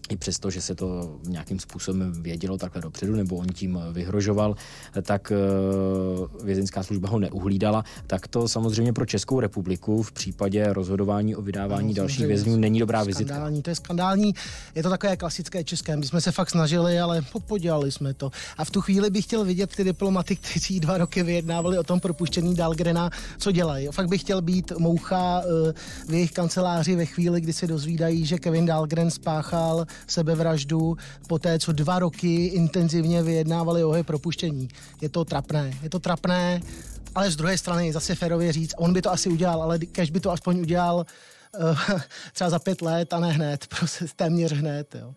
i přesto, že se to nějakým způsobem vědělo takhle dopředu, nebo on tím vyhrožoval, tak eh, vězeňská služba ho neuhlídala, tak to samozřejmě pro Českou republiku v případě rozhodování o vydávání no, dalších vězňů není dobrá vizitka. Skandální, to je skandální. Je to takové klasické české. My jsme se fakt snažili, ale podělali jsme to. A v tu chvíli bych chtěl vidět ty diplomaty, kteří dva roky vyjednávali o tom propuštění Dalgrena, co dělají. Fakt bych chtěl být moucha eh, v jejich kanceláři ve chvíli, kdy se dozvídají, že Kevin Dalgren spáchal sebevraždu po té, co dva roky intenzivně vyjednávali o jeho propuštění. Je to trapné. Je to trapné, ale z druhé strany zase férově říct, on by to asi udělal, ale když by to aspoň udělal uh, třeba za pět let a ne hned, prostě téměř hned. Jo.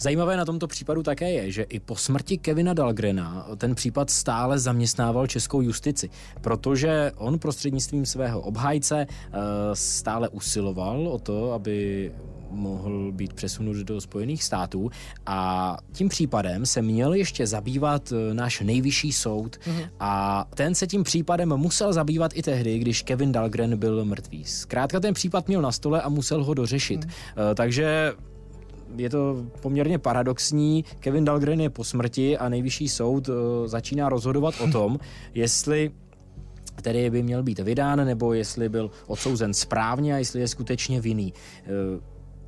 Zajímavé na tomto případu také je, že i po smrti Kevina Dalgrena ten případ stále zaměstnával českou justici, protože on prostřednictvím svého obhájce eh, stále usiloval o to, aby mohl být přesunut do Spojených států a tím případem se měl ještě zabývat eh, náš nejvyšší soud mm-hmm. a ten se tím případem musel zabývat i tehdy, když Kevin Dahlgren byl mrtvý. Zkrátka ten případ měl na stole a musel ho dořešit. Mm-hmm. Takže je to poměrně paradoxní. Kevin Dahlgren je po smrti a nejvyšší soud uh, začíná rozhodovat o tom, jestli který by měl být vydán, nebo jestli byl odsouzen správně a jestli je skutečně vinný.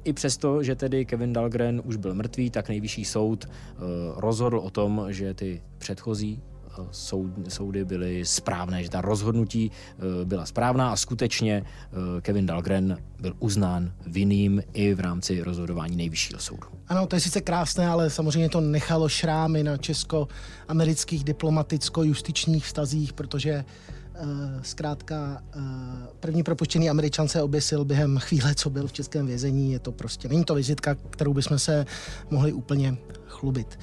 I přesto, že tedy Kevin Dahlgren už byl mrtvý, tak nejvyšší soud uh, rozhodl o tom, že ty předchozí soud, soudy byly správné, že ta rozhodnutí eh, byla správná a skutečně eh, Kevin Dahlgren byl uznán vinným i v rámci rozhodování nejvyššího soudu. Ano, to je sice krásné, ale samozřejmě to nechalo šrámy na česko-amerických diplomaticko-justičních vztazích, protože zkrátka uh, první propuštěný američan se oběsil během chvíle, co byl v českém vězení. Je to prostě, není to vizitka, kterou bychom se mohli úplně chlubit.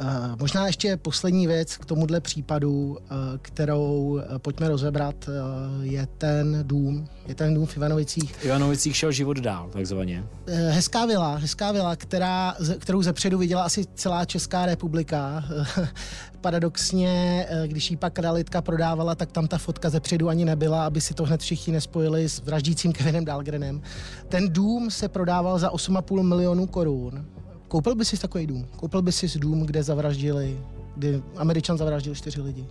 Uh, možná ještě poslední věc k tomuhle případu, uh, kterou uh, pojďme rozebrat, je ten dům, je ten dům v Ivanovicích. Ivanovicích šel život dál, takzvaně. Hezká vila, hezká vila, která, kterou zepředu viděla asi celá Česká republika. Paradoxně, když ji pak realitka prodávala, tak tam ta fotka zepředu ani nebyla, aby si to hned všichni nespojili s vraždícím Kevinem Dahlgrenem. Ten dům se prodával za 8,5 milionů korun Koupil by si takový dům? Koupil by si dům, kde zavraždili, kdy Američan zavraždil čtyři lidi?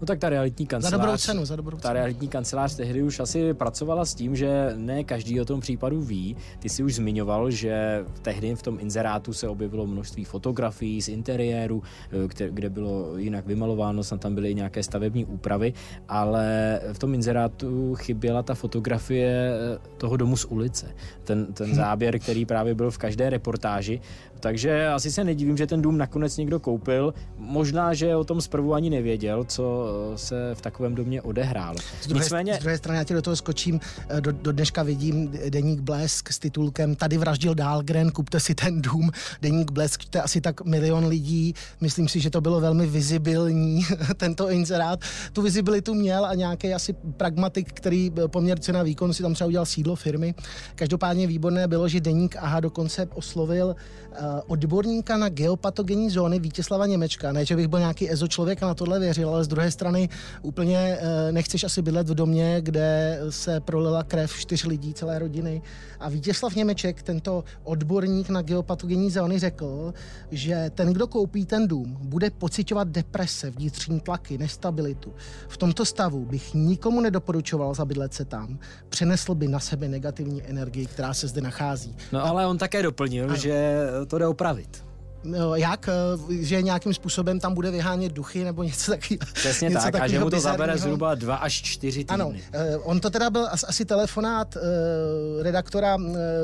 No tak ta realitní kancelář... Za dobrou cenu, za dobrou cenu. Ta realitní kancelář tehdy už asi pracovala s tím, že ne každý o tom případu ví. Ty si už zmiňoval, že tehdy v tom inzerátu se objevilo množství fotografií z interiéru, eh, kde bylo jinak vymalováno, snad tam byly nějaké stavební úpravy, ale v tom inzerátu chyběla ta fotografie eh, toho domu z ulice. Ten, ten záběr, který právě byl v každé reportáži. Takže asi se nedivím, že ten dům nakonec někdo koupil. Možná, že o tom zprvu ani nevěděl, co se v takovém domě odehrálo. Z druhé, Nicméně... z druhé strany, já ti do toho skočím, eh, do, do dneška vidím deník Blesk s titulkem Tady vraždil Dahlgren, kupte si ten dům. Deník Blesk, to je asi tak milion lidí. Myslím si, že to bylo velmi vizibilní, tento inzerát. Tu vizibilitu měl a nějaký asi pragmatik, který poměr cena výkon si tam třeba udělal sídlo firmy. Každopádně výborné bylo, že deník AHA dokonce oslovil uh, odborníka na geopatogenní zóny Vítězslava Němečka. Ne, že bych byl nějaký ezo člověk a na tohle věřil, ale z druhé strany úplně eh, nechceš asi bydlet v domě, kde se prolila krev čtyř lidí, celé rodiny. A Vítězslav Němeček, tento odborník na geopatogenní zóny, řekl, že ten, kdo koupí ten dům, bude pocitovat deprese, vnitřní tlaky, nestabilitu. V tomto stavu bych nikomu nedoporučoval zabydlet se tam. Přenesl by na sebe negativní energii, která se zde nachází. No ale on také doplnil, ano. že to jde opravit. No, jak, eh, že nějakým způsobem tam bude vyhánět duchy nebo něco takového. Přesně něco tak, a že mu to zabere zhruba dva až čtyři týdny. Ano, eh, on to teda byl asi telefonát eh, redaktora,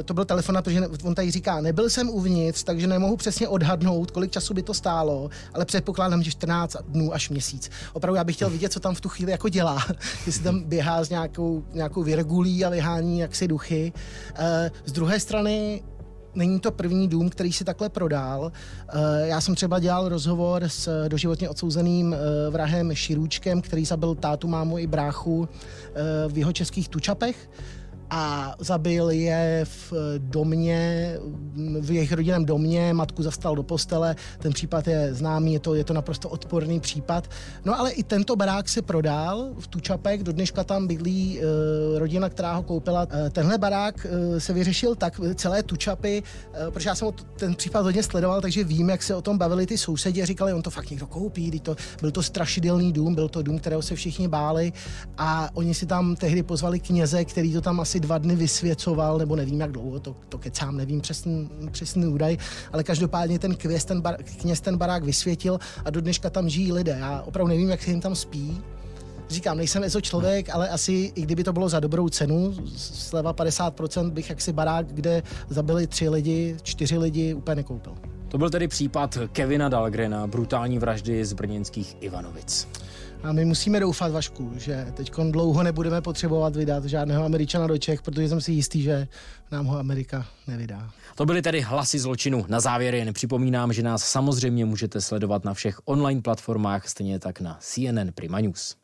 to byl telefonát, protože on tady říká, nebyl jsem uvnitř, takže nemohu přesně odhadnout, kolik času by to stálo, ale předpokládám, že 14 dnů až měsíc. Opravdu já bych chtěl vidět, co tam v tu chvíli jako dělá, jestli tam běhá s nějakou, nějakou virgulí a vyhání jaksi duchy. Z druhé strany není to první dům, který si takhle prodal. Eh, já jsem třeba dělal rozhovor s doživotně odsouzeným eh, vrahem Širůčkem, který zabil tátu, mámu i bráchu eh, v jeho českých Tučapech a zabil je v domě, v jejich rodinném domě, matku zastal do postele, ten případ je známý, je to, je to naprosto odporný případ. No ale i tento barák se prodal v Tučapek, do dneška tam bydlí uh, rodina, která ho koupila. Uh, tenhle barák uh, se vyřešil tak, celé Tučapy, uh, protože já jsem ten případ hodně sledoval, takže vím, jak se o tom bavili ty sousedi a říkali, on to fakt někdo koupí, to, byl to strašidelný dům, byl to dům, kterého se všichni báli a oni si tam tehdy pozvali kněze, který to tam asi dva dny vysvěcoval, nebo nevím jak dlouho, to, to kecám, nevím přesný, přesný údaj, ale každopádně ten kvěz, ten bar, kněz ten barák vysvětil a do dneška tam žijí lidé. Já opravdu nevím, jak se jim tam spí, říkám, nejsem EZO člověk, ale asi i kdyby to bylo za dobrou cenu, sleva 50%, bych jaksi barák, kde zabili tři lidi, čtyři lidi, úplně nekoupil. To byl tedy případ Kevina Dalgrena, brutální vraždy z brněnských Ivanovic. A my musíme doufat, Vašku, že teď dlouho nebudeme potřebovat vydat žádného Američana do Čech, protože jsem si jistý, že nám ho Amerika nevydá. To byly tedy hlasy zločinu. Na závěr jen připomínám, že nás samozřejmě můžete sledovat na všech online platformách, stejně tak na CNN Prima News.